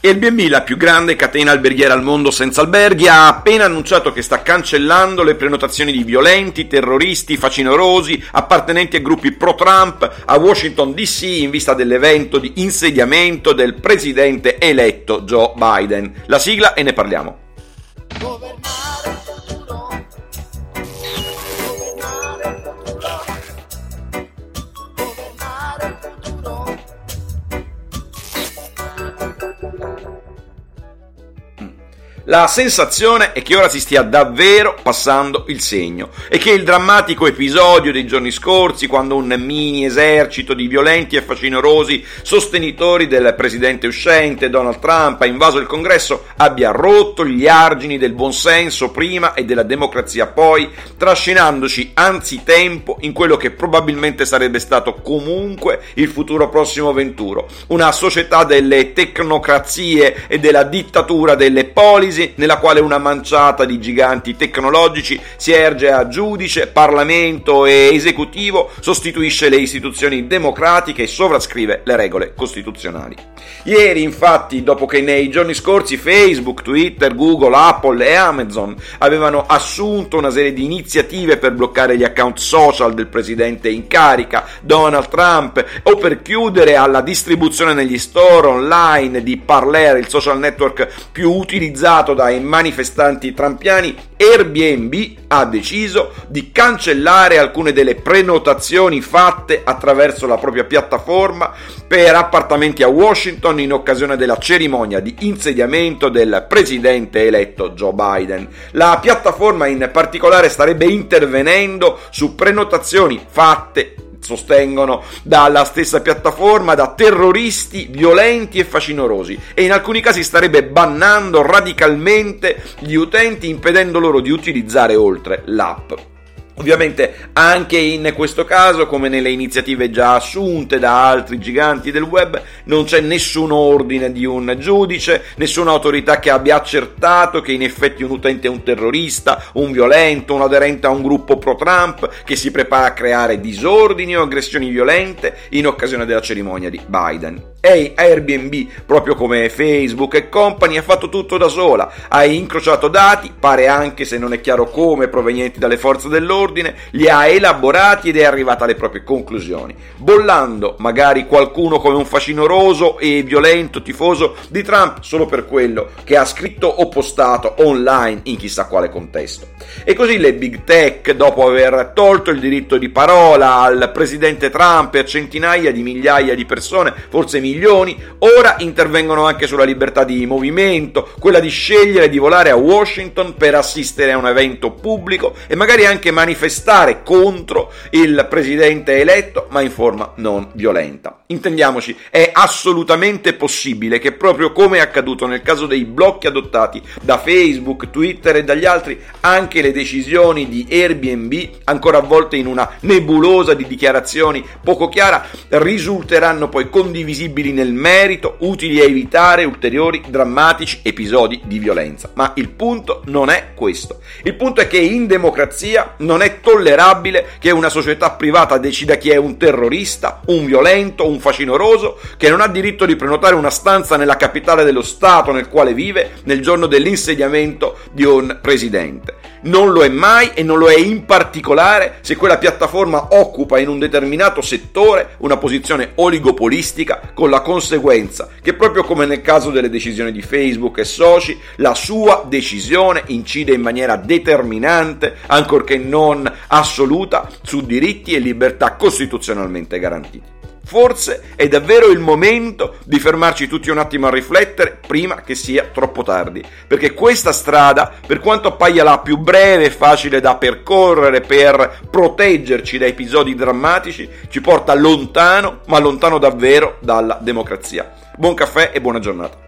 Airbnb, la più grande catena alberghiera al mondo senza alberghi, ha appena annunciato che sta cancellando le prenotazioni di violenti, terroristi, facinorosi, appartenenti a gruppi pro-Trump a Washington DC in vista dell'evento di insediamento del presidente eletto Joe Biden. La sigla e ne parliamo. La sensazione è che ora si stia davvero passando il segno e che il drammatico episodio dei giorni scorsi, quando un mini esercito di violenti e facinorosi sostenitori del presidente uscente Donald Trump ha invaso il congresso, abbia rotto gli argini del buonsenso prima e della democrazia poi, trascinandoci anzitempo in quello che probabilmente sarebbe stato comunque il futuro prossimo venturo, una società delle tecnocrazie e della dittatura delle polisi crisi nella quale una manciata di giganti tecnologici si erge a giudice, Parlamento e esecutivo, sostituisce le istituzioni democratiche e sovrascrive le regole costituzionali. Ieri, infatti, dopo che nei giorni scorsi Facebook, Twitter, Google, Apple e Amazon avevano assunto una serie di iniziative per bloccare gli account social del presidente in carica, Donald Trump, o per chiudere alla distribuzione negli store online di Parler, il social network più utilizzato lanciato dai manifestanti trampiani, Airbnb ha deciso di cancellare alcune delle prenotazioni fatte attraverso la propria piattaforma per appartamenti a Washington in occasione della cerimonia di insediamento del presidente eletto Joe Biden. La piattaforma in particolare starebbe intervenendo su prenotazioni fatte sostengono dalla stessa piattaforma da terroristi violenti e facinorosi e in alcuni casi starebbe bannando radicalmente gli utenti impedendo loro di utilizzare oltre l'app. Ovviamente anche in questo caso, come nelle iniziative già assunte da altri giganti del web, non c'è nessun ordine di un giudice, nessuna autorità che abbia accertato che in effetti un utente è un terrorista, un violento, un aderente a un gruppo pro-Trump che si prepara a creare disordini o aggressioni violente in occasione della cerimonia di Biden. E Airbnb, proprio come Facebook e company, ha fatto tutto da sola, ha incrociato dati, pare anche se non è chiaro come, provenienti dalle forze dell'ordine, ordine, li ha elaborati ed è arrivata alle proprie conclusioni, bollando magari qualcuno come un facinoroso e violento tifoso di Trump solo per quello che ha scritto o postato online in chissà quale contesto. E così le big tech, dopo aver tolto il diritto di parola al presidente Trump e a centinaia di migliaia di persone, forse milioni, ora intervengono anche sulla libertà di movimento, quella di scegliere di volare a Washington per assistere a un evento pubblico e magari anche manifestare manifestare contro il presidente eletto, ma in forma non violenta. Intendiamoci, è assolutamente possibile che proprio come è accaduto nel caso dei blocchi adottati da Facebook, Twitter e dagli altri, anche le decisioni di Airbnb, ancora avvolte in una nebulosa di dichiarazioni poco chiara, risulteranno poi condivisibili nel merito, utili a evitare ulteriori drammatici episodi di violenza. Ma il punto non è questo. Il punto è che in democrazia non è è tollerabile che una società privata decida chi è un terrorista, un violento, un facinoroso, che non ha diritto di prenotare una stanza nella capitale dello Stato nel quale vive nel giorno dell'insediamento di un presidente. Non lo è mai e non lo è in particolare se quella piattaforma occupa in un determinato settore una posizione oligopolistica con la conseguenza che proprio come nel caso delle decisioni di Facebook e soci, la sua decisione incide in maniera determinante, ancorché non non assoluta su diritti e libertà costituzionalmente garantiti. Forse è davvero il momento di fermarci tutti un attimo a riflettere prima che sia troppo tardi, perché questa strada, per quanto appaia la più breve e facile da percorrere per proteggerci da episodi drammatici, ci porta lontano, ma lontano davvero dalla democrazia. Buon caffè e buona giornata.